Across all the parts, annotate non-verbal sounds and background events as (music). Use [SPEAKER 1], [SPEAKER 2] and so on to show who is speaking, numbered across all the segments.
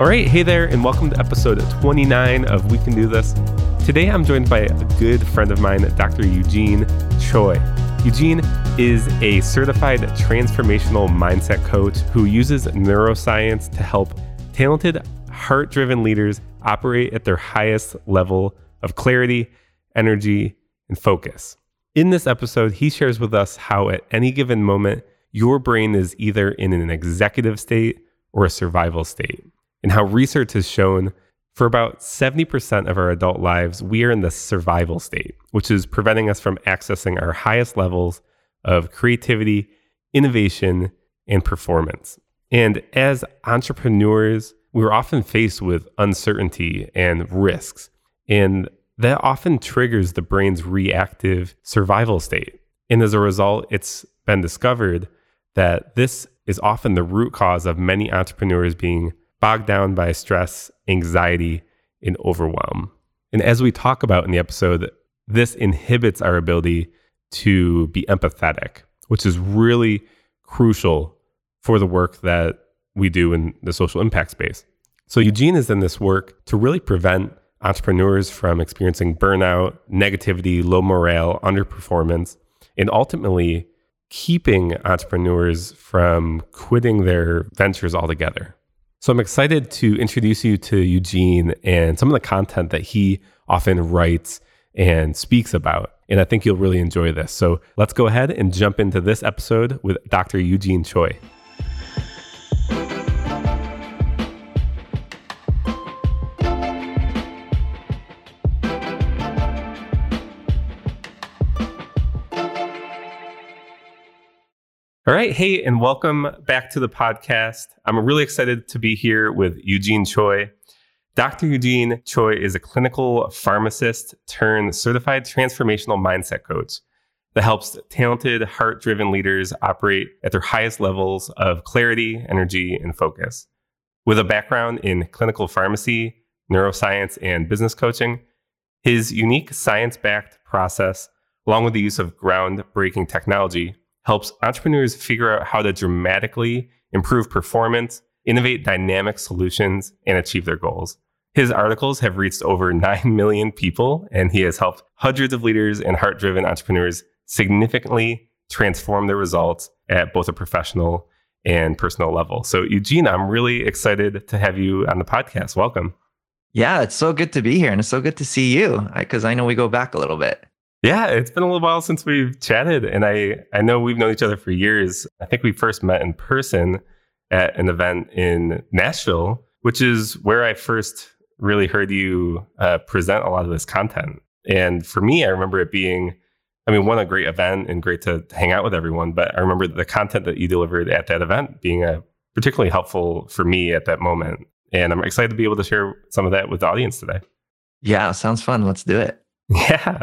[SPEAKER 1] All right, hey there, and welcome to episode 29 of We Can Do This. Today I'm joined by a good friend of mine, Dr. Eugene Choi. Eugene is a certified transformational mindset coach who uses neuroscience to help talented, heart driven leaders operate at their highest level of clarity, energy, and focus. In this episode, he shares with us how at any given moment, your brain is either in an executive state or a survival state and how research has shown for about 70% of our adult lives, we are in the survival state, which is preventing us from accessing our highest levels of creativity, innovation, and performance. And as entrepreneurs, we're often faced with uncertainty and risks. And that often triggers the brain's reactive survival state. And as a result, it's been discovered that this is often the root cause of many entrepreneurs being bogged down by stress, anxiety, and overwhelm. And as we talk about in the episode, this inhibits our ability to be empathetic, which is really crucial for the work that we do in the social impact space. So, Eugene is in this work to really prevent entrepreneurs from experiencing burnout, negativity, low morale, underperformance, and ultimately keeping entrepreneurs from quitting their ventures altogether. So I'm excited to introduce you to Eugene and some of the content that he often writes and speaks about. And I think you'll really enjoy this. So let's go ahead and jump into this episode with Dr. Eugene Choi. All right. Hey, and welcome back to the podcast. I'm really excited to be here with Eugene Choi. Dr. Eugene Choi is a clinical pharmacist turned certified transformational mindset coach that helps talented, heart driven leaders operate at their highest levels of clarity, energy, and focus. With a background in clinical pharmacy, neuroscience, and business coaching, his unique science backed process, along with the use of groundbreaking technology, helps entrepreneurs figure out how to dramatically improve performance, innovate dynamic solutions, and achieve their goals. His articles have reached over (laughs) 9 million people, and he has helped hundreds of leaders and heart driven entrepreneurs significantly transform their results at both a professional and personal level. So, Eugene, I'm really excited to have you on the podcast. Welcome.
[SPEAKER 2] Yeah, it's so good to be here, and it's so good to see you because I, I know we go back a little bit.
[SPEAKER 1] Yeah, it's been a little while since we've chatted, and I I know we've known each other for years. I think we first met in person at an event in Nashville, which is where I first really heard you uh, present a lot of this content. And for me, I remember it being, I mean, one a great event and great to hang out with everyone. But I remember the content that you delivered at that event being a uh, particularly helpful for me at that moment. And I'm excited to be able to share some of that with the audience today.
[SPEAKER 2] Yeah, sounds fun. Let's do it. (laughs)
[SPEAKER 1] Yeah.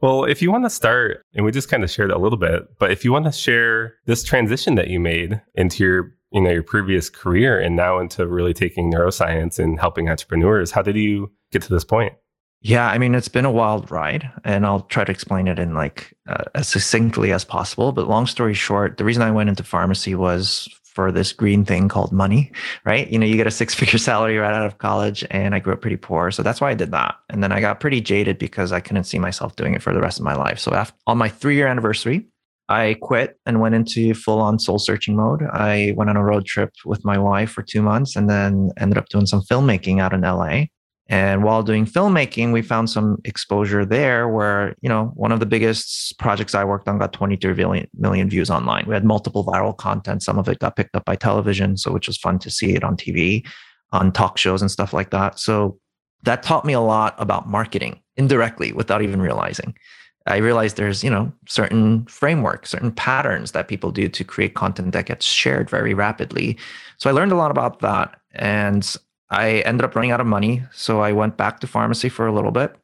[SPEAKER 1] Well, if you want to start, and we just kind of shared a little bit, but if you want to share this transition that you made into your, you know, your previous career and now into really taking neuroscience and helping entrepreneurs, how did you get to this point?
[SPEAKER 2] Yeah, I mean, it's been a wild ride, and I'll try to explain it in like uh, as succinctly as possible. But long story short, the reason I went into pharmacy was for this green thing called money, right? You know, you get a six (laughs) figure salary right out of college, and I grew up pretty poor. So that's why I did that. And then I got pretty jaded because I couldn't see myself doing it for the rest of my life. So after, on my three year anniversary, I quit and went into full on soul searching mode. I went on a road trip with my wife for two months and then ended up doing some filmmaking out in LA. And while doing filmmaking, we found some exposure there where, you know, one of the biggest projects I worked on got 23 million, million views online. We had multiple viral content. Some of it got picked up by television, so which was fun to see it on TV, on talk shows and stuff like that. So that taught me a lot about marketing indirectly without even realizing. I realized there's, you know, certain frameworks, certain patterns that people do to create content that gets shared very rapidly. So I learned a lot about that. And I ended up running out of money. So I went back to pharmacy for a little bit.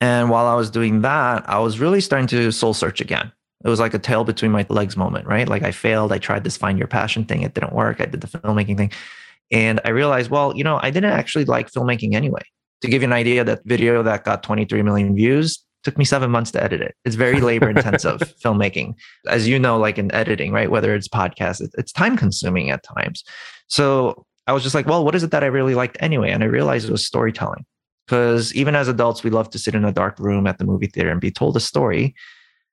[SPEAKER 2] And while I was doing that, I was really starting to soul search again. It was like a tail between my legs moment, right? Like I failed. I tried this find your passion thing. It didn't work. I did the filmmaking thing. And I realized, well, you know, I didn't actually like filmmaking anyway. To give you an idea, that video that got 23 million views took me seven months to edit it. It's very (laughs) labor intensive filmmaking. As you know, like in editing, right? Whether it's podcasts, it's time consuming at times. So I was just like, well, what is it that I really liked anyway? And I realized it was storytelling. Because even as adults, we love to sit in a dark room at the movie theater and be told a story.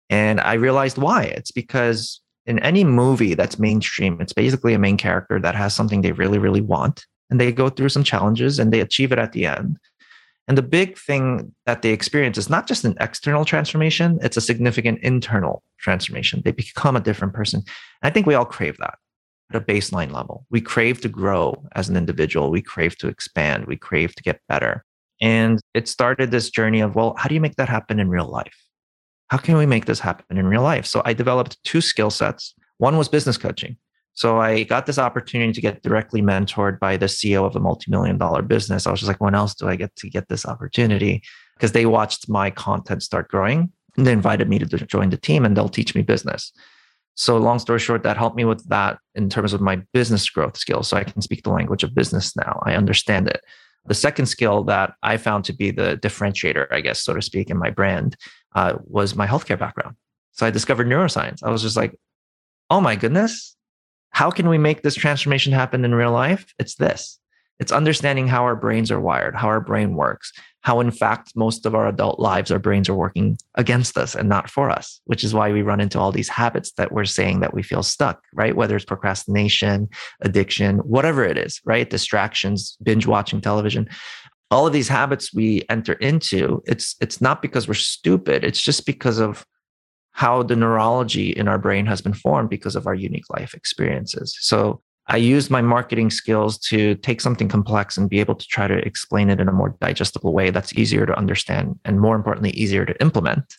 [SPEAKER 2] And I realized why. It's because in any movie that's mainstream, it's basically a main character that has something they really, really want. And they go through some challenges and they achieve it at the end. And the big thing that they experience is not just an external transformation, it's a significant internal transformation. They become a different person. And I think we all crave that at a baseline level. We crave to grow as an individual, we crave to expand, we crave to get better. And it started this journey of, well, how do you make that happen in real life? How can we make this happen in real life? So I developed two skill sets. One was business coaching. So I got this opportunity to get directly mentored by the CEO of a multi-million dollar business. I was just like, when else do I get to get this opportunity? Because they watched my content start growing and they invited me to join the team and they'll teach me business. So long story short, that helped me with that in terms of my business growth skills. So I can speak the language of business now. I understand it. The second skill that I found to be the differentiator, I guess, so to speak, in my brand uh, was my healthcare background. So I discovered neuroscience. I was just like, oh my goodness, how can we make this transformation happen in real life? It's this it's understanding how our brains are wired, how our brain works, how, in fact, most of our adult lives, our brains are working against us and not for us, which is why we run into all these habits that we're saying that we feel stuck, right? Whether it's procrastination, addiction, whatever it is, right? Distractions, binge watching television. All of these habits we enter into, it's it's not because we're stupid. It's just because of how the neurology in our brain has been formed because of our unique life experiences. So I used my marketing skills to take something complex and be able to try to explain it in a more digestible way that's easier to understand and more importantly, easier to implement.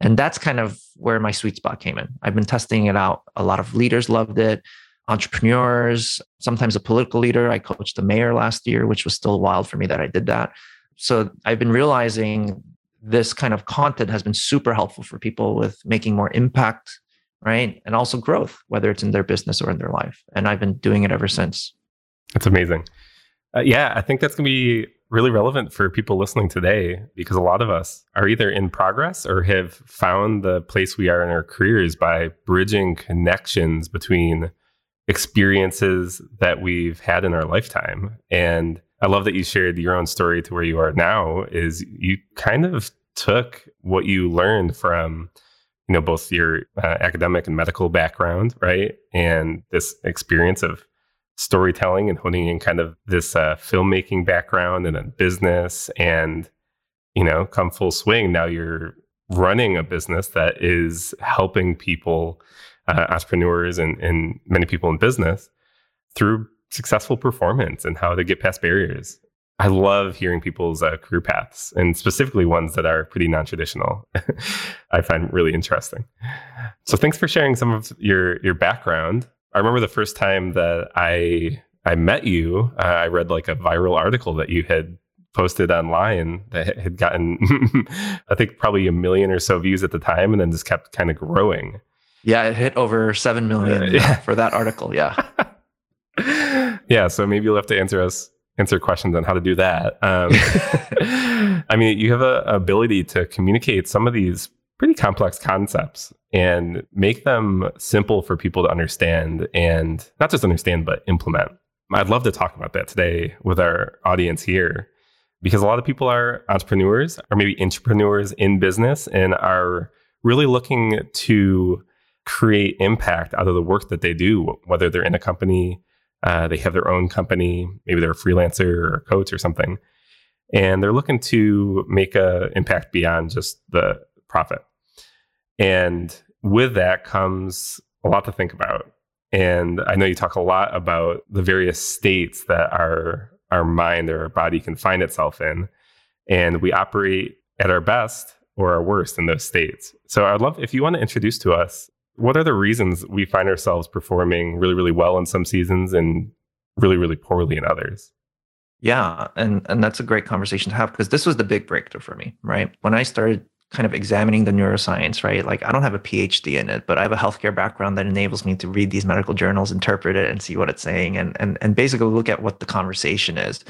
[SPEAKER 2] And that's kind of where my sweet spot came in. I've been testing it out. A lot of leaders loved it, entrepreneurs, sometimes a political leader. I coached the mayor last year, which was still wild for me that I did that. So I've been realizing this kind of content has been super helpful for people with making more impact, right? And also growth, whether it's in their business or in their life. And I've been doing it ever since.
[SPEAKER 1] That's amazing. Uh, yeah, I think that's going to be really relevant for people listening today because a lot of us are either in progress or have found the place we are in our careers by bridging connections between experiences that we've had in our lifetime and I love that you shared your own story to where you are now is you kind of took what you learned from you know both your uh, academic and medical background right and this experience of storytelling and honing in kind of this uh, filmmaking background and a business and you know come full swing now you're running a business that is helping people uh, entrepreneurs and, and many people in business through successful performance and how to get past barriers. I love hearing people's uh, career paths and specifically ones that are pretty non traditional. (laughs) I find really interesting. So thanks for sharing some of your your background. I remember the first time that I I met you, uh, I read like a viral article that you had posted online that had gotten (laughs) I think probably a million or so views at the time and then just kept kind of growing.
[SPEAKER 2] Yeah, it hit over 7 million uh, (laughs) yeah. for that article, yeah.
[SPEAKER 1] yeah, so maybe you'll have to answer us answer questions on how to do that. Um, (laughs) I mean, you have a ability to communicate some of these pretty complex concepts and make them simple for people to understand and not just understand but implement. I'd love to talk about that today with our audience here because a lot of people are entrepreneurs or maybe entrepreneurs in business and are really looking to create impact out of the work that they do, whether they're in a company uh, they have their own company, maybe they're a freelancer or a coach or something, and they're looking to make an impact beyond just the profit. And with that comes a lot to think about. And I know you talk a lot about the various states that our our mind or our body can find itself in, and we operate at our best or our worst in those states. So I'd love if you want to introduce to us what are the reasons we find ourselves performing really, really well in some seasons and really, really poorly in others?
[SPEAKER 2] Yeah, and and that's a great conversation to have because this was the big breakthrough for me, right? When I started kind of examining the neuroscience, right? Like I don't have a PhD in it, but I have a healthcare background that enables me to read these medical journals, interpret it, and see what it's saying, and and and basically look at what the conversation is.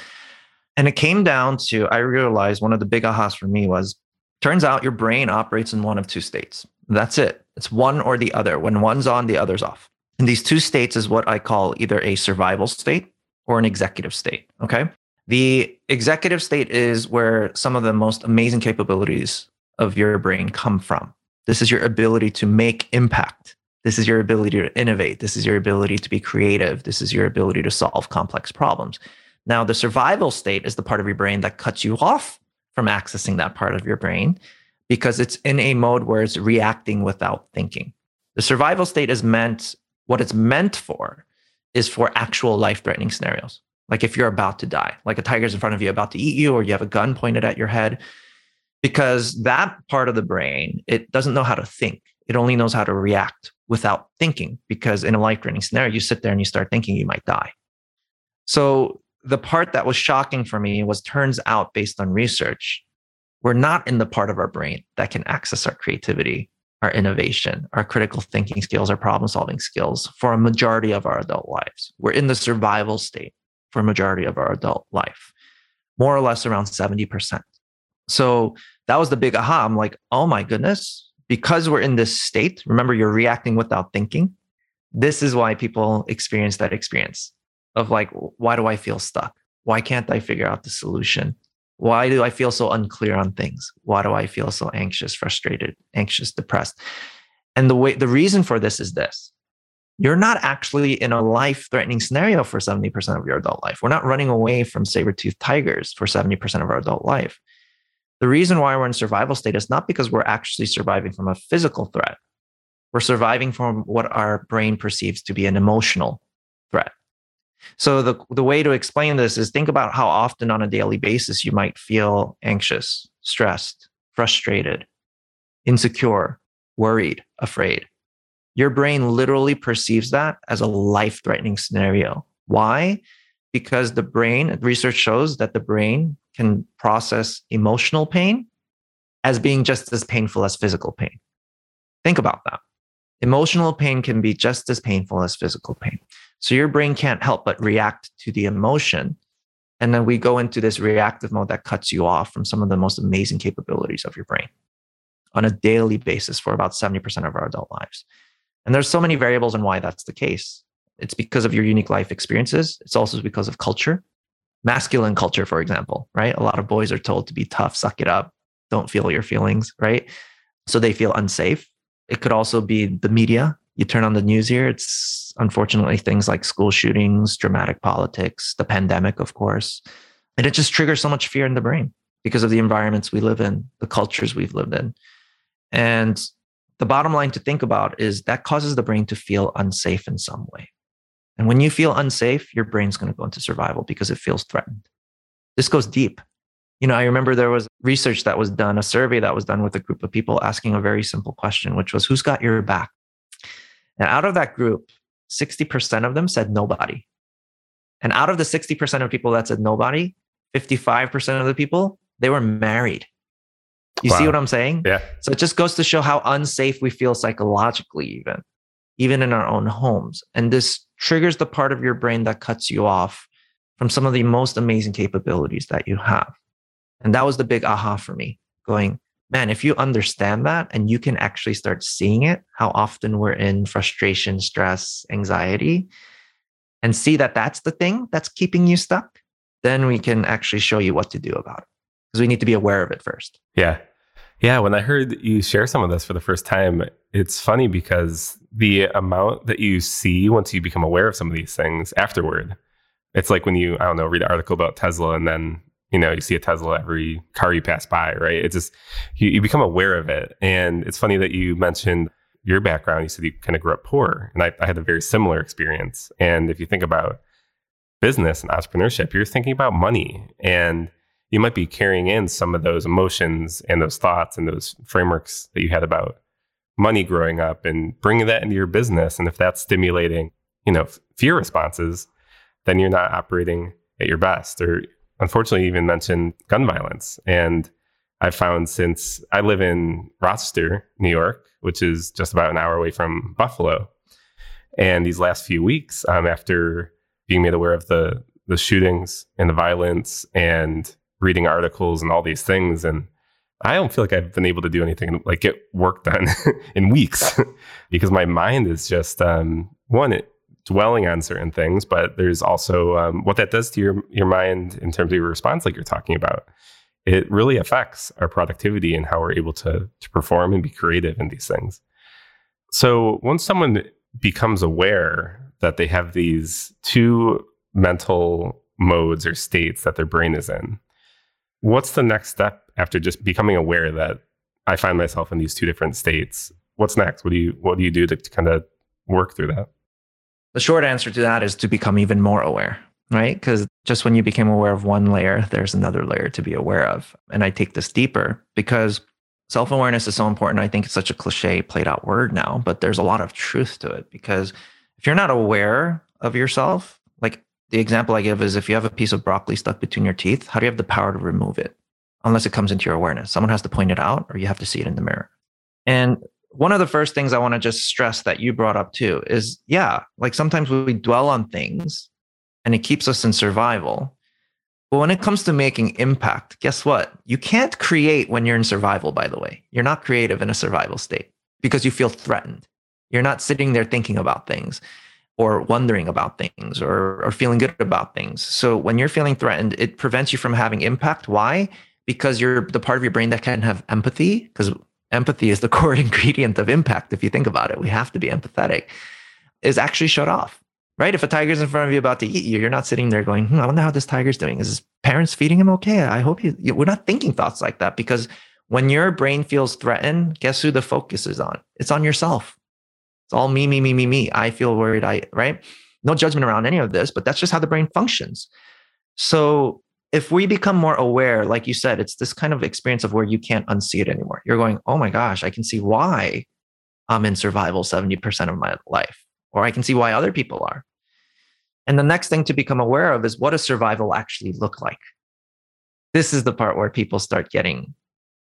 [SPEAKER 2] And it came down to I realized one of the big ahas for me was turns out your brain operates in one of two states. That's it. It's one or the other. When one's on, the other's off. And these two states is what I call either a survival state or an executive state. Okay. The executive state is where some of the most amazing capabilities of your brain come from. This is your ability to make impact. This is your ability to innovate. This is your ability to be creative. This is your ability to solve complex problems. Now, the survival state is the part of your brain that cuts you off from accessing that part of your brain because it's in a mode where it's reacting without thinking. The survival state is meant, what it's meant for is for actual life threatening scenarios. Like if you're about to die, like a tiger's in front of you about to eat you, or you have a gun pointed at your head, because that part of the brain, it doesn't know how to think. It only knows how to react without thinking. Because in a life threatening scenario, you sit there and you start thinking you might die. So the part that was shocking for me was turns out based on research, we're not in the part of our brain that can access our creativity, our innovation, our critical thinking skills, our problem solving skills for a majority of our adult lives. We're in the survival state for a majority of our adult life, more or less around 70%. So that was the big aha. I'm like, oh my goodness, because we're in this state, remember, you're reacting without thinking. This is why people experience that experience of like, why do I feel stuck? Why can't I figure out the solution? Why do I feel so unclear on things? Why do I feel so anxious, frustrated, anxious, depressed? And the way the reason for this is this you're not actually in a life threatening scenario for 70% of your adult life. We're not running away from saber toothed tigers for 70% of our adult life. The reason why we're in survival state is not because we're actually surviving from a physical threat. We're surviving from what our brain perceives to be an emotional threat. So the, the way to explain this is think about how often on a daily basis you might feel anxious, stressed, frustrated, insecure, worried, afraid. Your brain literally perceives that as a life threatening scenario. Why? Because the brain, research shows that the brain can process emotional pain as being just as painful as physical pain. Think about that. Emotional pain can be just as painful as physical pain. So your brain can't help but react to the emotion. And then we go into this reactive mode that cuts you off from some of the most amazing capabilities of your brain on a daily basis for about 70% of our adult lives. And there's so many variables in why that's the case. It's because of your unique life experiences. It's also because of culture, masculine culture, for example, right? A lot of boys are told to be tough, suck it up, don't feel your feelings, right? So they feel unsafe. It could also be the media. You turn on the news here, it's unfortunately things like school shootings, dramatic politics, the pandemic, of course. And it just triggers so much fear in the brain because of the environments we live in, the cultures we've lived in. And the bottom line to think about is that causes the brain to feel unsafe in some way. And when you feel unsafe, your brain's going to go into survival because it feels threatened. This goes deep. You know, I remember there was research that was done, a survey that was done with a group of people asking a very simple question, which was, Who's got your back? And out of that group, 60% of them said nobody. And out of the 60% of people that said nobody, 55% of the people, they were married. You wow. see what I'm saying?
[SPEAKER 1] Yeah.
[SPEAKER 2] So it just goes to show how unsafe we feel psychologically, even, even in our own homes. And this triggers the part of your brain that cuts you off from some of the most amazing capabilities that you have. And that was the big aha for me going, man, if you understand that and you can actually start seeing it, how often we're in frustration, stress, anxiety, and see that that's the thing that's keeping you stuck, then we can actually show you what to do about it because we need to be aware of it first.
[SPEAKER 1] Yeah. Yeah. When I heard you share some of this for the first time, it's funny because the amount that you see once you become aware of some of these things afterward, it's like when you, I don't know, read an article about Tesla and then you know, you see a Tesla every car you pass by, right? It just, you, you become aware of it. And it's funny that you mentioned your background. You said you kind of grew up poor. And I, I had a very similar experience. And if you think about business and entrepreneurship, you're thinking about money. And you might be carrying in some of those emotions and those thoughts and those frameworks that you had about money growing up and bringing that into your business. And if that's stimulating, you know, fear responses, then you're not operating at your best or unfortunately even mentioned gun violence. And I found since I live in Rochester, New York, which is just about an hour away from Buffalo. And these last few weeks, um, after being made aware of the the shootings and the violence and reading articles and all these things, and I don't feel like I've been able to do anything like get work done (laughs) in weeks (laughs) because my mind is just um, one. It dwelling on certain things, but there's also um, what that does to your your mind in terms of your response, like you're talking about. It really affects our productivity and how we're able to to perform and be creative in these things. So once someone becomes aware that they have these two mental modes or states that their brain is in, what's the next step after just becoming aware that I find myself in these two different states? What's next? What do you what do you do to, to kind of work through that?
[SPEAKER 2] The short answer to that is to become even more aware, right? Because just when you became aware of one layer, there's another layer to be aware of. And I take this deeper because self awareness is so important. I think it's such a cliche, played out word now, but there's a lot of truth to it because if you're not aware of yourself, like the example I give is if you have a piece of broccoli stuck between your teeth, how do you have the power to remove it? Unless it comes into your awareness. Someone has to point it out or you have to see it in the mirror. And one of the first things I want to just stress that you brought up too is yeah, like sometimes we dwell on things and it keeps us in survival. But when it comes to making impact, guess what? You can't create when you're in survival, by the way. You're not creative in a survival state because you feel threatened. You're not sitting there thinking about things or wondering about things or, or feeling good about things. So when you're feeling threatened, it prevents you from having impact. Why? Because you're the part of your brain that can have empathy, because empathy is the (laughs) core ingredient of impact. If you think about it, we have to be empathetic, is actually shut off, right? If a tiger's in front of you about to eat you, you're not sitting there going, hmm, I wonder how this tiger's doing. Is his parents feeding him okay? I hope we're not thinking thoughts like that because when your brain feels threatened, guess who the focus is on? It's on yourself. It's all me, me, me, me, me. I feel worried. I, right? No judgment around any of this, but that's just how the brain functions. So if we become more aware, like you said, it's this kind of experience of where you can't unsee it anymore. You're going, oh my gosh, I can see why I'm in survival 70% of my life, or I can see why other people are. And the next thing to become aware of is what does survival actually look like? This is the part where people start getting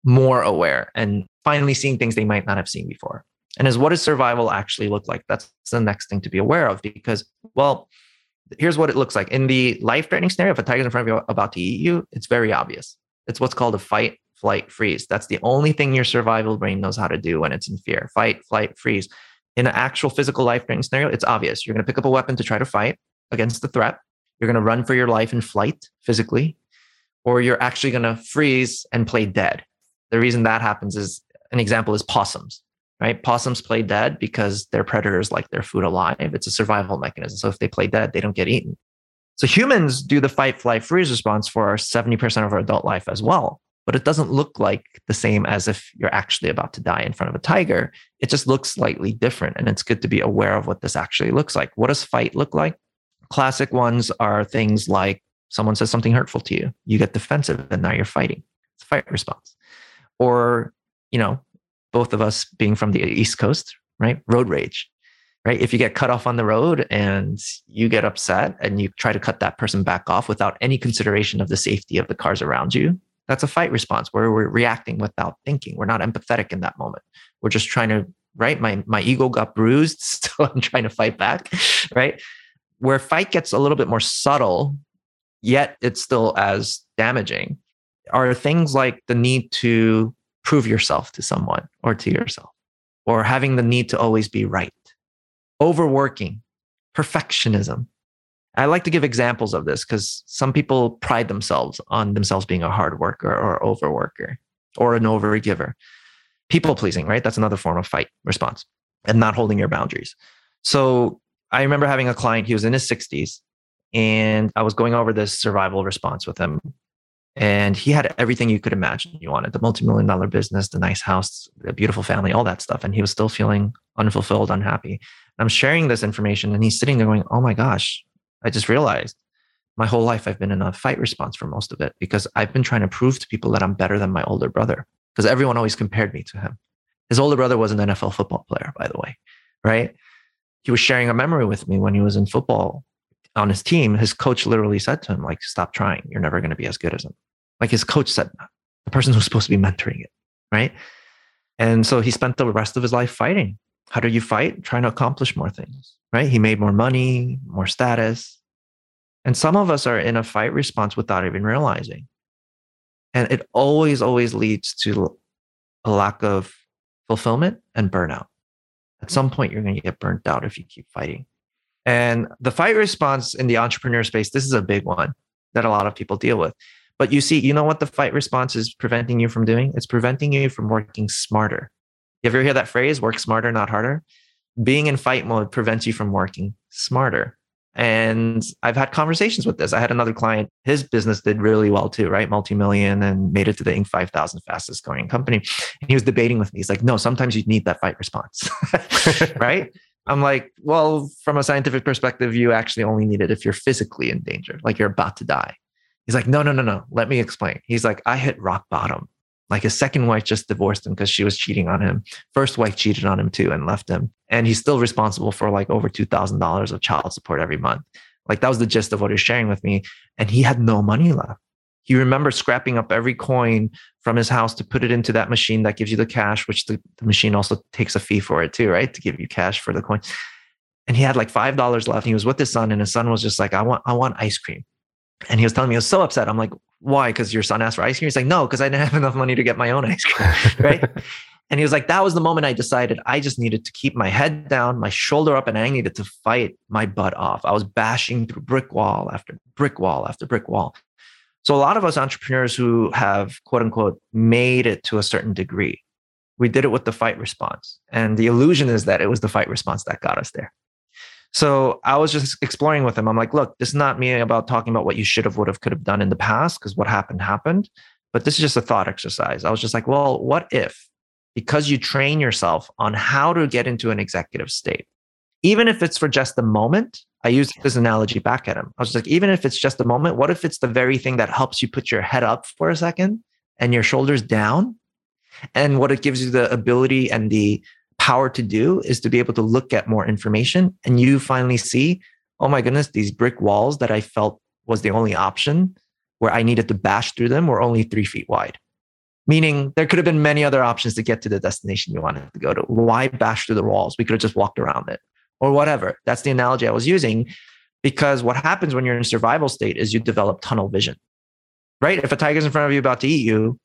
[SPEAKER 2] more aware and finally seeing things they might not have seen before. And is what does survival actually look like? That's the next thing to be aware of because, well, here's what it looks like. In the life threatening scenario if a tiger's in front of you about to eat you it's very obvious. It's what's called a fight flight freeze. That's the only thing your survival brain knows how to do when it's in fear. Fight flight freeze. In an actual physical life threatening scenario it's obvious. You're going to pick up a weapon to try to fight against the threat. You're going to run for your life in flight physically or you're actually going to freeze and play dead. The reason that happens is an example is possums right? Possums play dead because their predators like their food alive. It's a survival mechanism. So if they play dead, they don't get eaten. So humans do the fight, flight, freeze response for 70% of our adult life as well. But it doesn't look like the same as if you're actually about to die in front of a tiger. It just looks slightly different. And it's good to be aware of what this actually looks like. What does fight look like? Classic ones are things like someone says something hurtful to you, you get defensive, and now you're fighting. It's a fight response. Or, you know, both of us being from the East Coast, right? Road rage, right? If you get cut off on the road and you get upset and you try to cut that person back off without any consideration of the safety of the cars around you, that's a fight response where we're reacting without thinking. We're not empathetic in that moment. We're just trying to, right? My my ego got bruised, (laughs) so I'm trying to fight back, right? Where fight gets a little bit more subtle, yet it's still as damaging, are things like the need to prove yourself to someone or to yourself, or having the need to always be right, overworking, perfectionism. I like to give examples of this because some people pride themselves on themselves being a hard worker or overworker or an overgiver. People pleasing, right? That's another form of fight response and not holding your boundaries. So I remember having a client, he was in his 60s, and I was going over this survival response with him and he had everything you could imagine. You wanted the multi-million dollar business the nice house the beautiful family all that stuff. And he was still feeling unfulfilled unhappy. I'm sharing this information and he's sitting there going oh my gosh i just realized my whole life i've been in a fight response for most of it because i've been trying to prove to people that i'm better than my older brother. Because everyone always compared me to him. His older brother was an nfl football player by the way right? He was sharing a memory with me when he was in football on his team, his coach literally said to him, like, stop trying. You're never going to be as good as him. Like his coach said, the person who's supposed to be mentoring it. Right. And so he spent the rest of his life fighting. How do you fight? Trying to accomplish more things. Right. He made more money, more status. And some of us are in a fight response without even realizing. And it always, always leads to a lack of fulfillment and burnout. At some point, you're going to get burnt out if you keep fighting. And the fight response in the entrepreneur space, this is a big one that a lot of people deal with. But you see, you know what the fight response is preventing you from doing? It's preventing you from working smarter. You ever hear that phrase, work smarter, not harder? Being in fight mode prevents you from working smarter. And I've had conversations with this. I had another client, his business did really well too, right? Multi million and made it to the Inc. 5000 fastest growing company. And he was debating with me. He's like, no, sometimes you need that fight response, (laughs) right? I'm like, well, from a scientific perspective, you actually only need it if you're physically in danger, like you're about to die. He's like, no, no, no, no. Let me explain. He's like, I hit rock bottom. Like his second wife just divorced him because she was cheating on him. First wife cheated on him too and left him. And he's still responsible for like over $2,000 of child support every month. Like that was the gist of what he was sharing with me. And he had no money left. He remembers scrapping up every coin from his house to put it into that machine that gives you the cash, which the, the machine also takes a fee for it too, right? To give you cash for the coin. And he had like five dollars left. He was with his son, and his son was just like, I want, I want ice cream. And he was telling me he was so upset. I'm like, why? Because your son asked for ice cream. He's like, no, because I didn't have (laughs) enough money to get my own ice cream. (laughs) right. and he was like, that was the moment I decided I just needed to keep my head down, my shoulder up, and I needed to fight my butt off. I was bashing through brick wall after brick wall after brick wall. So a lot of us entrepreneurs who have quote unquote made it to a certain degree, we did it with the fight response. And the illusion is that it was the fight response that got us there. So I was just exploring with him. I'm like, look, this is not me about talking about what you should have, would have, could have done in the past, because what happened happened. But this is just a thought exercise. I was just like, well, what if, because you train yourself on how to get into an executive state, even if it's for just a moment, I used this analogy back at him. I was like, even if it's just a moment, what if it's the very thing that helps you put your head up for a second and your shoulders down? And what it gives you the ability and the power to do is to be able to look at more information and you finally see, oh my goodness, these brick walls that I felt was the only option where I needed to bash through them were only three feet wide. Meaning there could have been many other options to get to the destination you wanted to go to. Why bash through the walls? We could have just walked around it or whatever. That's the analogy I was using because what happens when you're in survival state is you develop tunnel vision, right? If a tiger's in front of you about to eat you,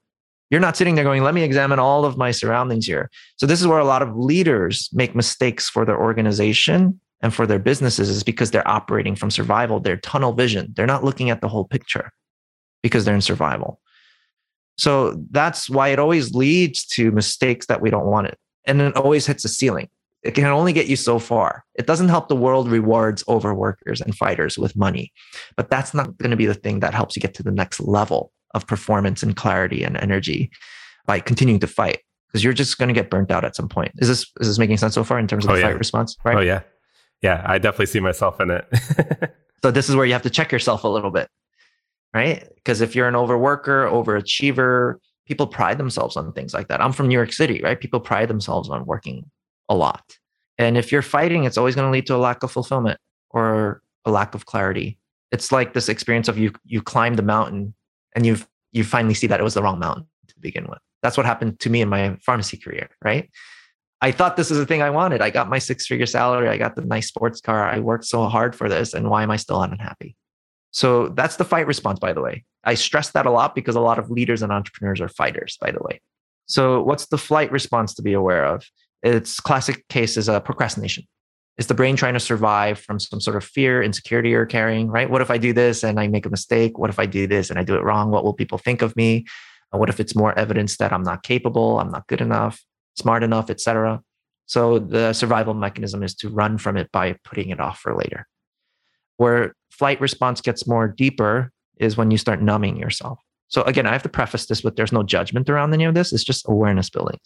[SPEAKER 2] you're not sitting there going, let me examine all of my surroundings here. So, this is where a lot of leaders make mistakes for their organization and for their businesses, is because they're operating from survival. They're tunnel vision. They're not looking at the whole picture because they're in survival. So, that's why it always leads to mistakes that we don't want it. And it always hits a ceiling. It can only get you so far. It doesn't help the world rewards overworkers and fighters with money, but that's not going to be the thing that helps you get to the next level of performance and clarity and energy by continuing to fight because you're just going to get burnt out at some point. Is this is this making sense so far in terms of oh, the yeah. fight response?
[SPEAKER 1] Right? Oh yeah, yeah. I definitely see myself in it. (laughs)
[SPEAKER 2] so this is where you have to check yourself a little bit, right? Because if you're an overworker, overachiever, people pride themselves on things like that. I'm from New York City, right? People pride themselves on working a lot, and if you're fighting, it's always going to lead to a lack of fulfillment or a lack of clarity. It's like this experience of you you climb the mountain and you you finally see that it was the wrong mountain to begin with. That's what happened to me in my pharmacy career, right? I thought this is the thing I wanted. I got my six figure salary. I got the nice sports car. I worked so hard for this. And why am I still unhappy? So that's the fight response, by the way. I stress that a lot because a lot of leaders and entrepreneurs are fighters, by the way. So what's the flight response to be aware of? Its classic case is a procrastination. Is the brain trying to survive from some sort of fear, insecurity you're carrying, right? What if I do this and I make a mistake? What if I do this and I do it wrong? What will people think of me? Uh, what if it's more evidence that I'm not capable, I'm not good enough, smart enough, etc. So the survival mechanism is to run from it by putting it off for later. Where flight response gets more deeper is when you start numbing yourself. So again, I have to preface this with there's no judgment around any of this. It's just awareness building.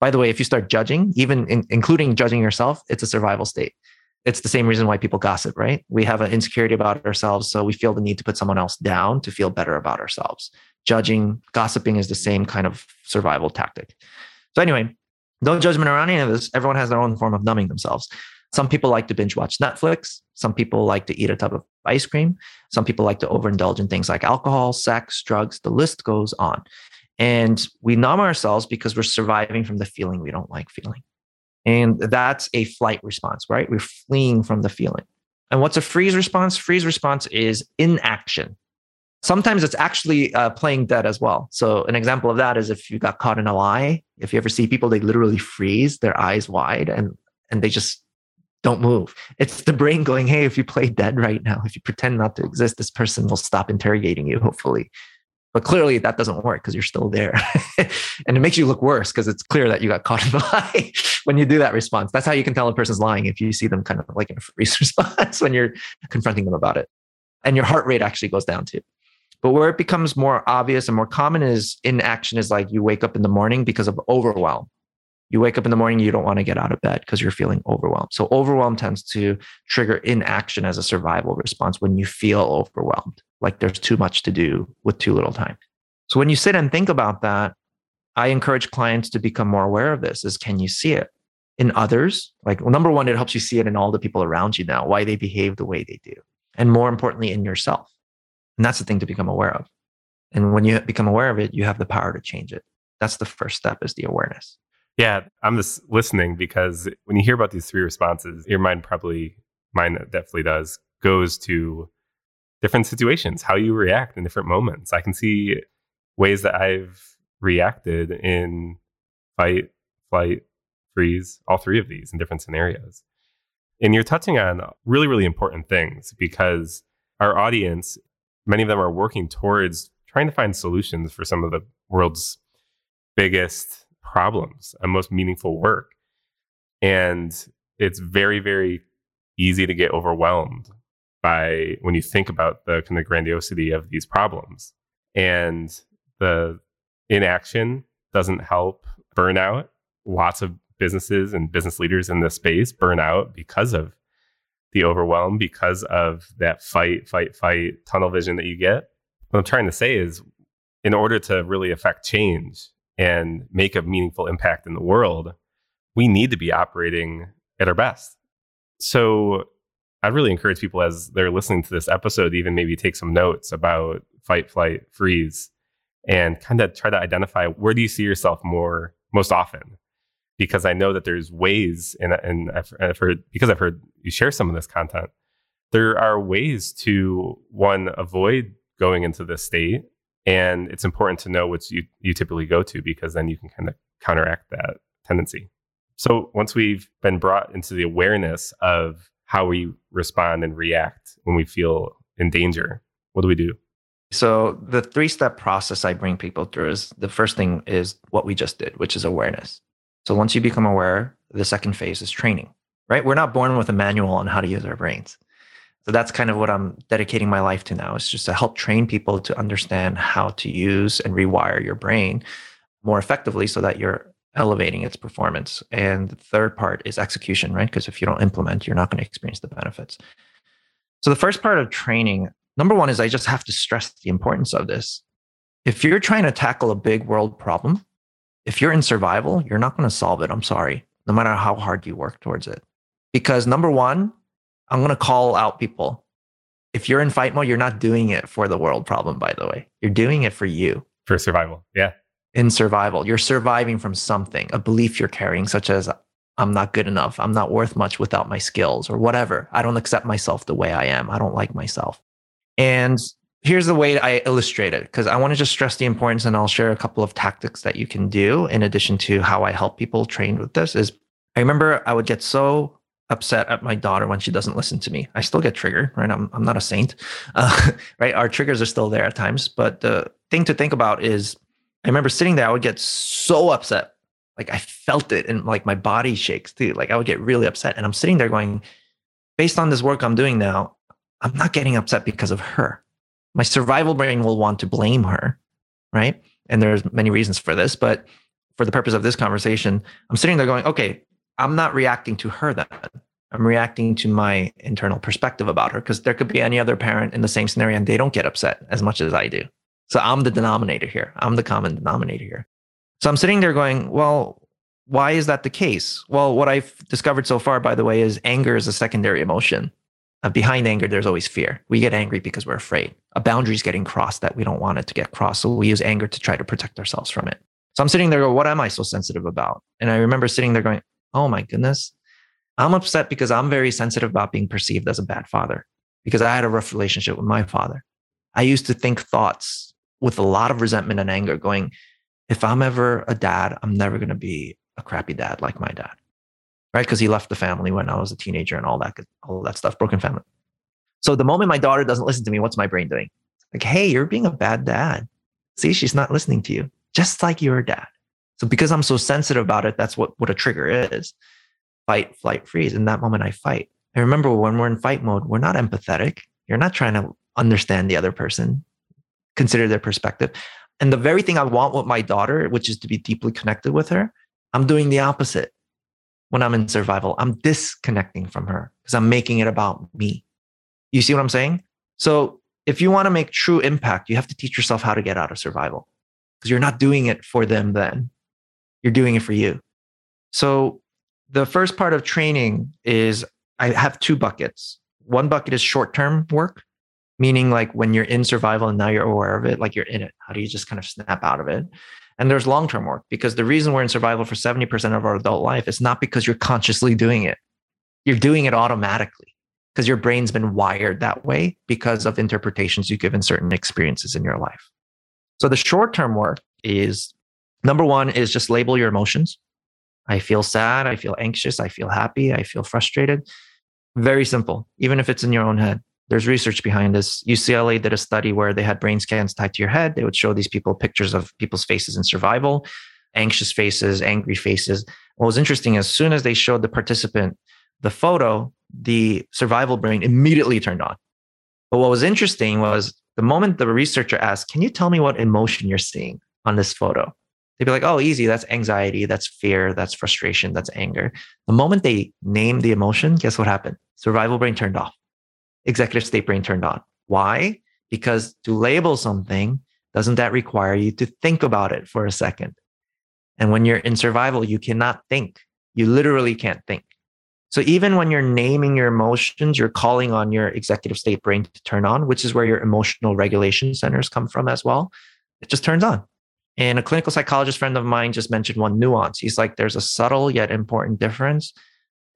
[SPEAKER 2] By the way, if you start judging, even in, including judging yourself, it's a survival state. It's the same reason why people gossip, right? We have an insecurity about ourselves. So we feel the need to put someone else down to feel better about ourselves. Judging, gossiping is the same kind of survival tactic. So, anyway, no judgment around any of this. Everyone has their own form of numbing themselves. Some people like to binge watch Netflix. Some people like to eat a tub of ice cream. Some people like to overindulge in things like alcohol, sex, drugs. The list goes on. And we numb ourselves because we're surviving from the feeling we don't like feeling. And that's a flight response, right? We're fleeing from the feeling. And what's a freeze response? Freeze response is inaction. Sometimes it's actually uh, playing dead as well. So, an example of that is if you got caught in a lie, if you ever see people, they literally freeze their eyes wide and, and they just don't move. It's the brain going, hey, if you play dead right now, if you pretend not to exist, this person will stop interrogating you, hopefully. But clearly that doesn't work because you're still there. (laughs) and it makes you look worse because it's clear that you got caught in the (laughs) lie when you do that response. That's how you can tell a person's lying if you see them kind of like in a freeze (laughs) response when you're confronting them about it. And your heart rate actually goes down too. But where it becomes more obvious and more common is inaction is like you wake up in the morning because of overwhelm. You wake up in the morning, you don't want to get out of bed because you're feeling overwhelmed. So, overwhelm tends to trigger inaction as a survival response when you feel overwhelmed, like there's too much to do with too little time. So, when you sit and think about that, I encourage clients to become more aware of this is can you see it in others? Like, well, number one, it helps you see it in all the people around you now, why they behave the way they do. And more importantly, in yourself. And that's the thing to become aware of. And when you become aware of it, you have the power to change it. That's the first step is the awareness.
[SPEAKER 1] Yeah, I'm just listening because when you hear about these three responses, your mind probably, mine definitely does, goes to different situations, how you react in different moments. I can see ways that I've reacted in fight, flight, freeze, all three of these in different scenarios. And you're touching on really, really important things because our audience many of them are working towards trying to find solutions for some of the world's biggest problems and most meaningful work. And it's very, very easy to get overwhelmed by when you think about the kind of grandiosity of these problems. And the inaction doesn't help burnout. Lots of businesses and business leaders in this space burn out because of the overwhelm because of that fight, fight, fight tunnel vision that you get. What I'm trying to say is, in order to really affect change and make a meaningful impact in the world, we need to be operating at our best. So I really encourage people as they're listening to this episode, to even maybe take some notes about fight, flight, freeze, and kind of try to identify where do you see yourself more most often because I know that there's ways, and, and I've, I've heard, because I've heard you share some of this content, there are ways to one, avoid going into this state. And it's important to know which you, you typically go to because then you can kind of counteract that tendency. So once we've been brought into the awareness of how we respond and react when we feel in danger, what do we do?
[SPEAKER 2] So the three step process I bring people through is the first thing is what we just did, which is awareness. So once you become aware, the second phase is training, right? We're not born with a manual on how to use our brains. So that's kind of what I'm dedicating my life to now is just to help train people to understand how to use and rewire your brain more effectively so that you're elevating its performance. And the third part is execution, right? Because if you don't implement, you're not going to experience the benefits. So the first part of training, number one is I just have to stress the importance of this. If you're trying to tackle a big world problem, if you're in survival, you're not going to solve it. I'm sorry, no matter how hard you work towards it. Because number one, I'm going to call out people. If you're in fight mode, you're not doing it for the world problem, by the way. You're doing it for you.
[SPEAKER 1] For survival. Yeah.
[SPEAKER 2] In survival, you're surviving from something, a belief you're carrying, such as I'm not good enough. I'm not worth much without my skills or whatever. I don't accept myself the way I am. I don't like myself. And here's the way I illustrate it because I want to just stress the importance and I'll share a couple of tactics that you can do in addition to how I help people train with this is I remember I would get so upset at my daughter when she doesn't listen to me. I still get triggered, right? I'm, I'm not a saint, (laughs) uh, right? Our triggers are still there at times. But the thing to think about is I remember sitting there, I would get so upset. Like I felt it and like my body shakes too. Like I would get really upset. And I'm sitting there going, based on this work I'm doing now, I'm not getting upset because of her my survival brain will want to blame her, right? And there's many reasons for this, but for the purpose of this conversation, I'm sitting there going, okay, I'm not reacting to her then. I'm reacting to my internal perspective about her because there could be any other parent in the same scenario and they don't get upset as much as I do. So I'm the denominator here. I'm the common denominator here. So I'm sitting there going, well, why is that the case? Well, what I've discovered so far, by the way, is anger is a secondary emotion. Uh, behind anger, there's always fear. We get angry because we're afraid. A boundary is getting crossed that we don't want it to get crossed. So we use anger to try to protect ourselves from it. So I'm sitting there going, what am I so sensitive about? And I remember sitting there going, oh my goodness, I'm upset because I'm very sensitive about being perceived as a bad father because I had a rough relationship with my father. I used to think thoughts with a lot of resentment and anger, going, if I'm ever a dad, I'm never going to be a crappy dad like my dad. right? Because he left the family when I was a teenager and all that, all that stuff, broken family. So the moment my daughter doesn't listen to me, what's my brain doing? Like, hey, you're being a bad dad. See, she's not listening to you, just like your dad. So because I'm so sensitive about it, that's what, what a trigger is. Fight, flight, freeze. In that moment, I fight. I remember when we're in fight mode, we're not empathetic. You're not trying to understand the other person, consider their perspective. And the very thing I want with my daughter, which is to be deeply connected with her, I'm doing the opposite when I'm in survival. I'm disconnecting from her because I'm making it about me. You see what I'm saying? So if you want to make true impact, you have to teach yourself how to get out of survival because you're not doing it for them then. You're doing it for you. So the first part of training is I have two buckets. One bucket is short term work, meaning like when you're in survival and now you're aware of it, like you're in it. How do you just kind of snap out of it? And there's long term work because the reason we're in survival for 70% of our adult life is not because you're consciously doing it, you're doing it automatically because your brain's been wired that way because of interpretations you give in certain experiences in your life. So the short term work is number one is just label your emotions. I feel sad. I feel anxious. I feel happy. I feel frustrated. Very simple, even if it's in your own head. There's research behind this. UCLA did a study where they had brain scans tied to your head. They would show these people pictures of people's faces in survival, anxious faces, angry faces. What was interesting, as soon as they showed the participant the photo, the survival brain immediately turned on. But what was interesting was the moment the researcher asked, Can you tell me what emotion you're seeing on this photo? They'd be like, Oh, easy. That's anxiety. That's fear. That's frustration. That's anger. The moment they named the emotion, guess what happened? Survival brain turned off executive state brain turned on. Why? Because to label something, doesn't that require you to think about it for a second? And when you're in survival, you cannot think. You literally can't think. So even when you're naming your emotions, you're calling on your executive state brain to turn on, which is where your emotional regulation centers come from as well. It just turns on. And a clinical psychologist friend of mine just mentioned one nuance. He's like, there's a subtle yet important difference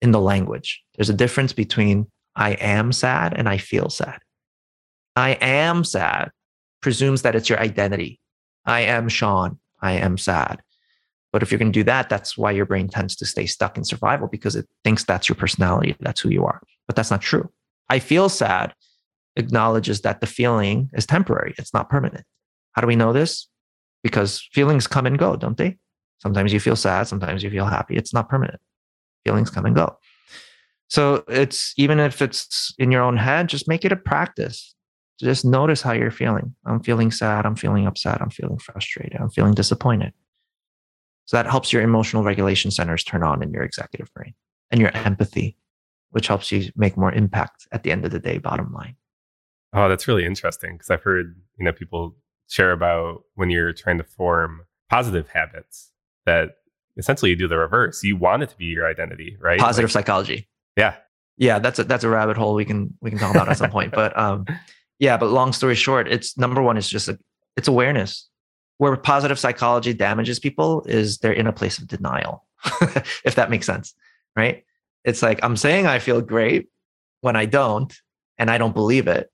[SPEAKER 2] in the language. There's a difference between I am sad and I feel sad. I am sad presumes that it's your identity. I am Sean. I am sad. But if you're going to do that, that's why your brain tends to stay stuck in survival because it thinks that's your personality, that's who you are. But that's not true. I feel sad acknowledges that the feeling is temporary, it's not permanent. How do we know this? Because feelings come and go, don't they? Sometimes you feel sad, sometimes you feel happy. It's not permanent. Feelings come and go. So it's even if it's in your own head, just make it a practice. Just notice how you're feeling. I'm feeling sad. I'm feeling upset. I'm feeling frustrated. I'm feeling disappointed. So that helps your emotional regulation centers turn on in your executive brain and your empathy, which helps you make more impact at the end of the day, bottom line.
[SPEAKER 1] Oh, that's really interesting because I've heard, you know, people share about when you're trying to form positive habits that essentially you do the reverse. You want it to be your identity, right?
[SPEAKER 2] Positive like, psychology.
[SPEAKER 1] Yeah.
[SPEAKER 2] Yeah, that's a that's a rabbit hole we can we can talk about at some point. But (laughs) um yeah, but long story short, it's number one is just a, it's awareness. Where positive psychology damages people is they're in a place of denial, (laughs) if that makes sense. Right. It's like I'm saying I feel great when I don't, and I don't believe it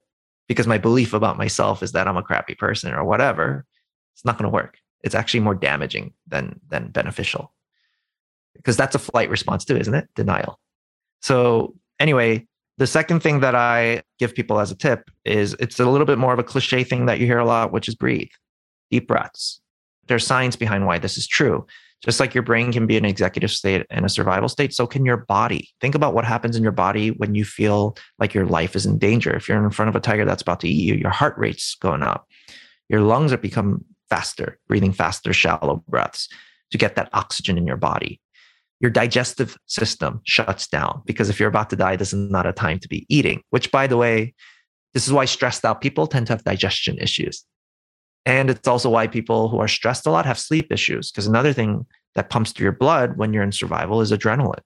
[SPEAKER 2] because my belief about myself is that I'm a crappy person or whatever. It's not going to work. It's actually more damaging than than beneficial because that's a flight response too, isn't it? Denial. So, anyway, the second thing that I give people as a tip is it's a little bit more of a cliche thing that you hear a lot, which is breathe, deep breaths. There's science behind why this is true. Just like your brain can be in an executive state and a survival state, so can your body. Think about what happens in your body when you feel like your life is in danger. If you're in front of a tiger that's about to eat you, your heart rate's going up. Your lungs are become faster, breathing faster, shallow breaths to get that oxygen in your body your digestive system shuts down because if you're about to die, this is not a time to be eating, which, by the way, this is why stressed out people tend to have digestion issues. And it's also why people who are stressed a lot have sleep issues. Because another thing that pumps through your blood when you're in survival is adrenaline.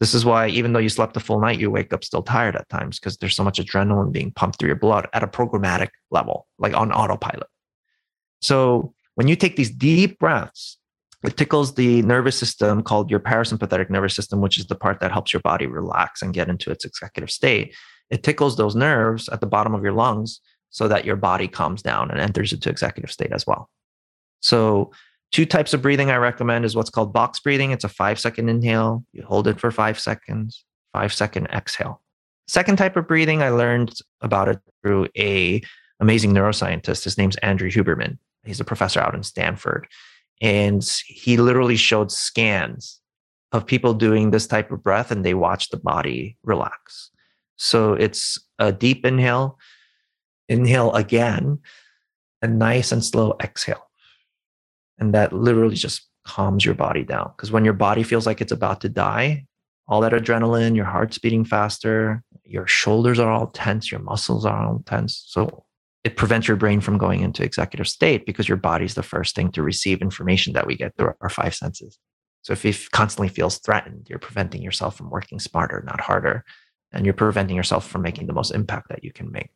[SPEAKER 2] This is why, even though you slept a full night, you wake up still tired at times because there's so much adrenaline being pumped through your blood at a programmatic level, like on autopilot. So when you take these deep breaths, it tickles the nervous system called your parasympathetic nervous system, which is the part that helps your body relax and get into its executive state. It tickles those nerves at the bottom of your lungs so that your body calms down and enters into executive state as well. So Two types of breathing I recommend is what's called box breathing. It's a five second inhale. You hold it for five seconds, five second exhale. Second type of breathing, I learned about it through a amazing neuroscientist. His name's Andrew Huberman. He's a professor out in Stanford. And he literally showed scans of people doing this type of breath and they watch the body relax. So it's a deep inhale, inhale again, a nice and slow exhale. And that literally just calms your body down. Because when your body feels like it's about to die, all that adrenaline, your heart's beating faster, your shoulders are all tense, your muscles are all tense. So it prevents your brain from going into executive state because your body's the first thing to receive information that we get through our five senses. So if it constantly feels threatened, you're preventing yourself from working smarter, not harder, and you're preventing yourself from making the most impact that you can make.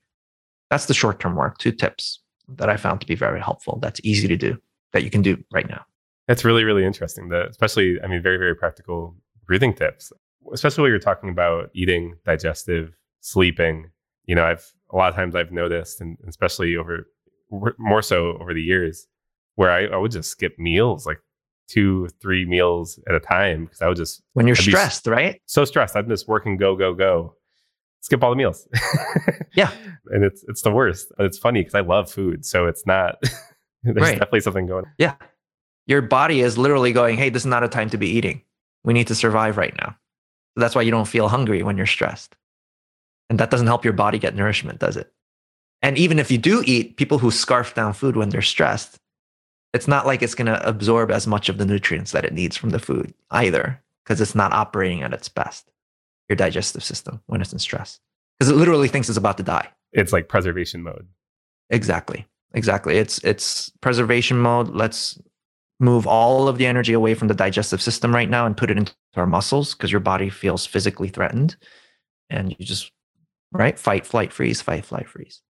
[SPEAKER 2] That's the short term work. Two tips that I found to be very helpful. That's easy to do that you can do right now.
[SPEAKER 1] That's really, really interesting. The, especially, I mean, very, very practical breathing tips, especially when you're talking about eating, digestive, sleeping. You know, I've a lot of times I've noticed, and especially over more so over the years, where I, I would just skip meals, like two, three meals at a time, because I would just
[SPEAKER 2] when you're stressed, right?
[SPEAKER 1] So stressed, I'm just working, go, go, go, skip all the meals. (laughs)
[SPEAKER 2] yeah,
[SPEAKER 1] and it's it's the worst. It's funny because I love food, so it's not. (laughs) there's right. definitely something going. on.
[SPEAKER 2] Yeah, your body is literally going, "Hey, this is not a time to be eating. We need to survive right now." That's why you don't feel hungry when you're stressed. And that doesn't help your body get nourishment, does it? And even if you do eat, people who scarf down food when they're stressed, it's not like it's going to absorb as much of the nutrients that it needs from the food either, because it's not operating at its best, your digestive system, when it's in stress, because it literally thinks it's about to die.
[SPEAKER 1] It's like preservation mode.
[SPEAKER 2] Exactly. Exactly. It's it's preservation mode. Let's move all of the energy away from the digestive system right now and put it into our muscles because your body feels physically threatened and you just right? Fight, flight, freeze, fight, flight, freeze.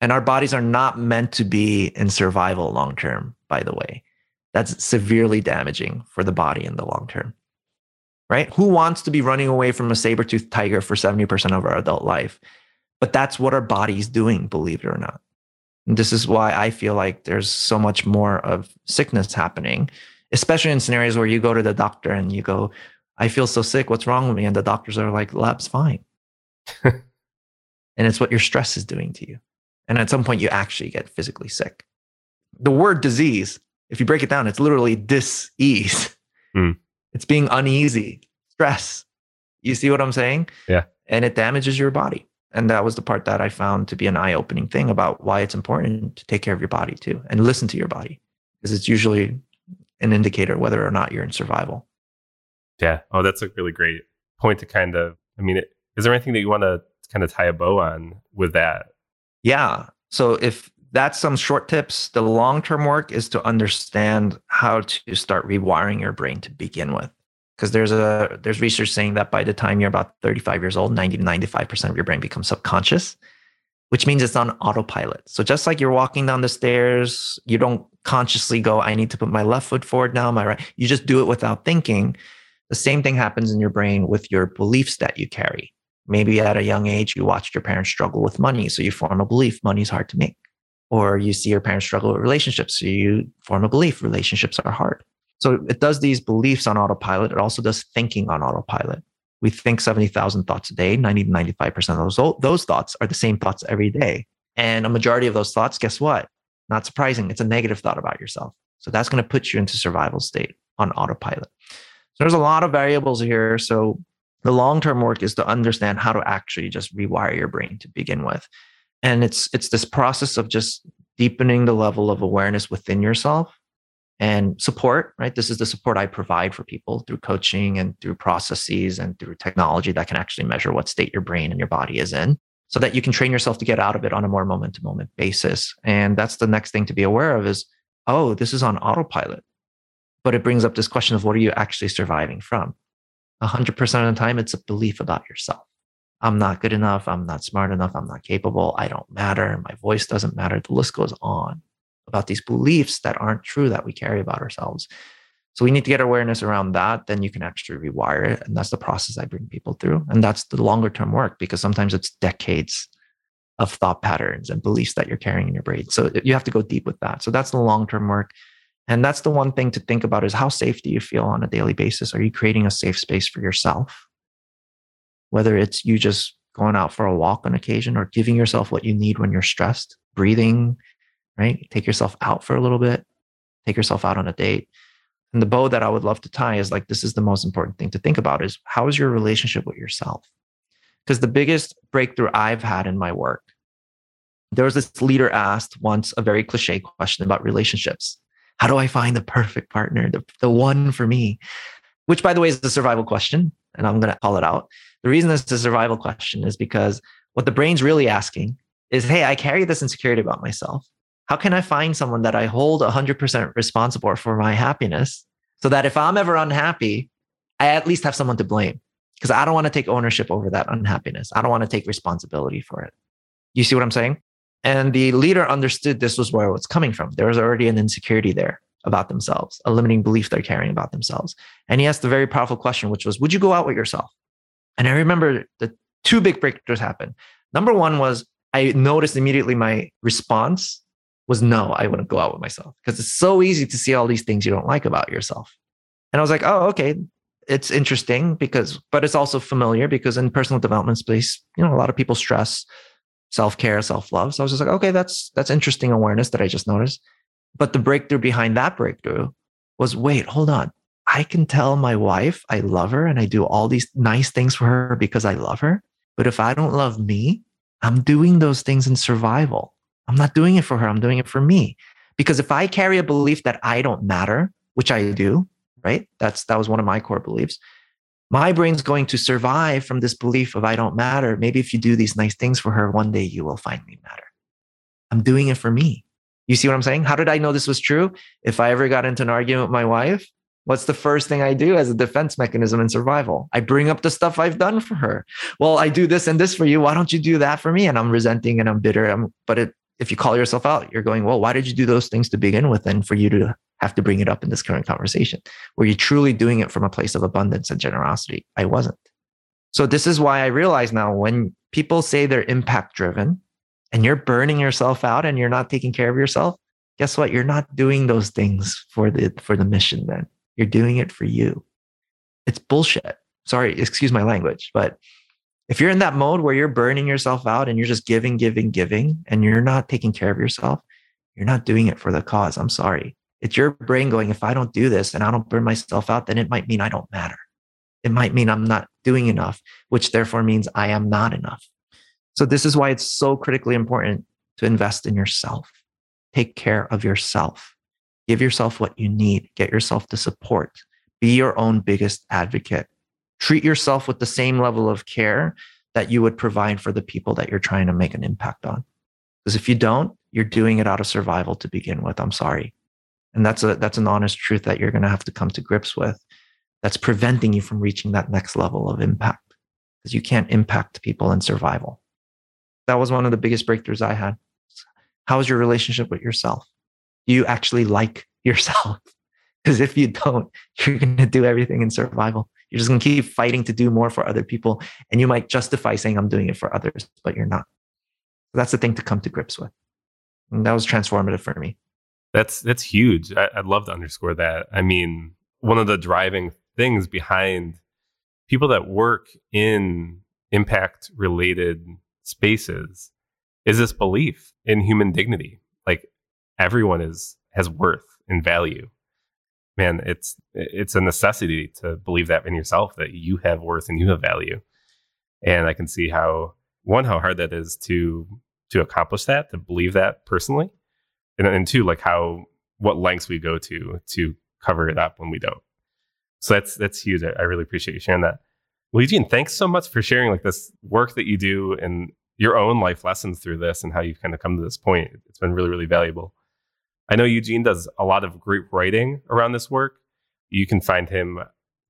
[SPEAKER 2] And our bodies are not meant to be in survival long term, by the way. That's severely damaging for the body in the long term, right? Who wants to be running away from a saber toothed tiger for 70% of our adult life? But that's what our body's doing, believe it or not. And this is why I feel like there's so much more of sickness happening, especially in scenarios where you go to the doctor and you go, I feel so sick. What's wrong with me? And the doctors are like, lab's fine. (laughs) And it's what your stress is doing to you. And at some point, you actually get physically sick. The word disease, if you break it down, it's literally dis-ease. Mm. It's being uneasy, stress. You see what I'm saying?
[SPEAKER 1] Yeah.
[SPEAKER 2] And it damages your body. And that was the part that I found to be an eye opening thing about why it's important to take care of your body too and listen to your body because it's usually an indicator whether or not you're in survival.
[SPEAKER 1] Yeah. Oh, that's a really great point to kind of, I mean, is there anything that you want to kind of tie a bow on with that.
[SPEAKER 2] Yeah. So if that's some short tips, the long term work is to understand how to start rewiring your brain to begin with. Because there's a there's research saying that by the time you're about 35 years old, 90 to 95% of your brain becomes subconscious, which means it's on autopilot. So just like you're walking down the stairs, you don't consciously go, I need to put my left foot forward now, my right. You just do it without thinking. The same thing happens in your brain with your beliefs that you carry. Maybe at a young age, you watched your parents struggle with money. So you form a belief money's hard to make. Or you see your parents struggle with relationships. So you form a belief relationships are hard. So it does these beliefs on autopilot. It also does thinking on autopilot. We think 70,000 thoughts a day. 90 to 95% of those, those thoughts are the same thoughts every day. And a majority of those thoughts, guess what? Not surprising. It's a negative thought about yourself. So that's going to put you into survival state on autopilot. So there's a lot of variables here. So the long term work is to understand how to actually just rewire your brain to begin with. And it's it's this process of just deepening the level of awareness within yourself and support, right? This is the support I provide for people through coaching and through processes and through technology that can actually measure what state your brain and your body is in so that you can train yourself to get out of it on a more moment to moment basis. And that's the next thing to be aware of is, oh, this is on autopilot. But it brings up this question of what are you actually surviving from? 100% of the time, it's a belief about yourself. I'm not good enough. I'm not smart enough. I'm not capable. I don't matter. My voice doesn't matter. The list goes on about these beliefs that aren't true that we carry about ourselves. So we need to get awareness around that. Then you can actually rewire it. And that's the process I bring people through. And that's the longer term work because sometimes it's decades of thought patterns and beliefs that you're carrying in your brain. So you have to go deep with that. So that's the long term work. And that's the one thing to think about is how safe do you feel on a daily basis? Are you creating a safe space for yourself? Whether it's you just going out for a walk on occasion or giving yourself what you need when you're stressed, breathing, right? Take yourself out for a little bit, take yourself out on a date. And the bow that I would love to tie is like, this is the most important thing to think about is how is your relationship with yourself? Because the biggest breakthrough I've had in my work, there was this leader asked once a very cliche question about relationships. How do I find the perfect partner, the, the one for me? Which, by the way, is the survival question. And I'm going to call it out. The reason this is a survival question is because what the brain's really asking is hey, I carry this insecurity about myself. How can I find someone that I hold 100% responsible for my happiness so that if I'm ever unhappy, I at least have someone to blame? Because I don't want to take ownership over that unhappiness. I don't want to take responsibility for it. You see what I'm saying? And the leader understood this was where it was coming from. There was already an insecurity there about themselves, a limiting belief they're carrying about themselves. And he asked a very powerful question, which was, Would you go out with yourself? And I remember the two big breakthroughs happened. Number one was I noticed immediately my response was no, I wouldn't go out with myself because it's so easy to see all these things you don't like about yourself. And I was like, oh, okay, it's interesting because, but it's also familiar because in personal development space, you know, a lot of people stress self-care, self-love. So I was just like, okay, that's that's interesting awareness that I just noticed. But the breakthrough behind that breakthrough was, wait, hold on. I can tell my wife I love her and I do all these nice things for her because I love her. But if I don't love me, I'm doing those things in survival. I'm not doing it for her. I'm doing it for me. Because if I carry a belief that I don't matter, which I do, right? That's that was one of my core beliefs. My brain's going to survive from this belief of I don't matter. Maybe if you do these nice things for her, one day you will me matter. I'm doing it for me. You see what I'm saying? How did I know this was true? If I ever got into an argument with my wife, What's the first thing I do as a defense mechanism in survival? I bring up the stuff I've done for her. Well, I do this and this for you. Why don't you do that for me? And I'm resenting and I'm bitter. I'm, but it, if you call yourself out, you're going, well, why did you do those things to begin with? And for you to have to bring it up in this current conversation, were you truly doing it from a place of abundance and generosity? I wasn't. So this is why I realize now when people say they're impact driven and you're burning yourself out and you're not taking care of yourself, guess what? You're not doing those things for the for the mission then. You're doing it for you. It's bullshit. Sorry, excuse my language, but if you're in that mode where you're burning yourself out and you're just giving, giving, giving, and you're not taking care of yourself, you're not doing it for the cause. I'm sorry. It's your brain going, if I don't do this and I don't burn myself out, then it might mean I don't matter. It might mean I'm not doing enough, which therefore means I am not enough. So, this is why it's so critically important to invest in yourself. Take care of yourself. Give yourself what you need, get yourself the support, be your own biggest advocate. Treat yourself with the same level of care that you would provide for the people that you're trying to make an impact on. Because if you don't, you're doing it out of survival to begin with. I'm sorry. And that's a that's an honest truth that you're going to have to come to grips with. That's preventing you from reaching that next level of impact because you can't impact people in survival. That was one of the biggest breakthroughs I had. How is your relationship with yourself? Do you actually like (laughs) yourself? Because if you don't, (laughs) you're going to do everything in survival. You're just going to keep fighting to do more for other people. And you might justify saying, I'm doing it for others, but you're not. That's the thing to come to grips with. And that was transformative for me.
[SPEAKER 1] That's that's huge. I, would love to underscore that. I mean, one of the driving things behind people that work in impact related spaces is this belief in human dignity. Like everyone is has worth and value man it's it's a necessity to believe that in yourself that you have worth and you have value and i can see how one how hard that is to to accomplish that to believe that personally and then two like how what lengths we go to to cover it up when we don't so that's that's huge i, really appreciate you sharing that well eugene thanks so much for sharing like this work that you do and your own life lessons through this and how you've kind of come to this point it's been really really valuable I know Eugene does a lot of great writing around this work. You can find him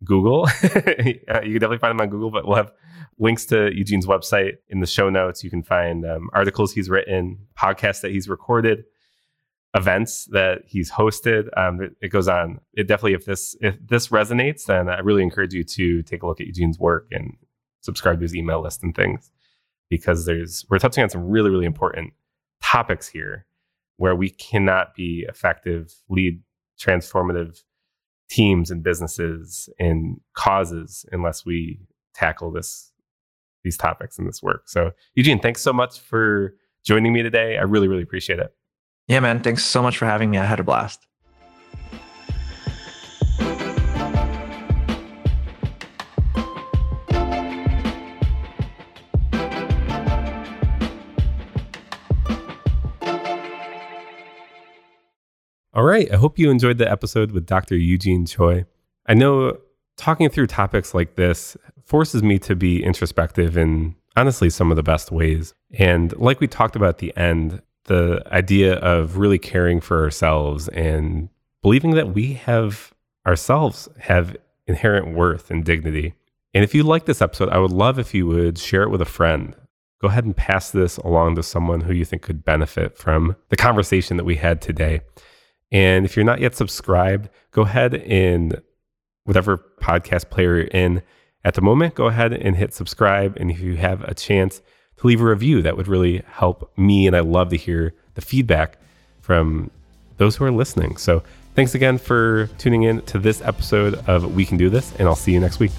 [SPEAKER 1] Google. (laughs) you can definitely find him on Google, but we'll have links to Eugene's website in the show notes. You can find um, articles he's written, podcasts that he's recorded, events that he's hosted. Um, it, it, goes on. It definitely, if this if this resonates, then I really encourage you to take a look at Eugene's work and subscribe to his email list and things because there's we're touching on some really really important topics here where we cannot be effective lead transformative teams and businesses and causes unless we tackle this these topics in this work. So, Eugene, thanks so much for joining me today. I really, really appreciate it.
[SPEAKER 2] Yeah, man. Thanks so much for having me. I had a blast.
[SPEAKER 1] All right. I hope you enjoyed the episode with Dr. Eugene Choi. I know talking through topics like this forces me to be introspective in honestly some of the best ways. And like we talked about at the end, the idea of really caring for ourselves and believing that we have ourselves have inherent worth and dignity. And if you like this episode, I would love if you would share it with a friend. Go ahead and pass this along to someone who you think could benefit from the conversation that we had today. And if you're not yet subscribed, go ahead and whatever podcast player you're in at the moment, go ahead and hit subscribe. And if you have a chance to leave a review, that would really help me. And I love to hear the feedback from those who are listening. So thanks again for tuning in to this episode of We Can Do This, and I'll see you next week.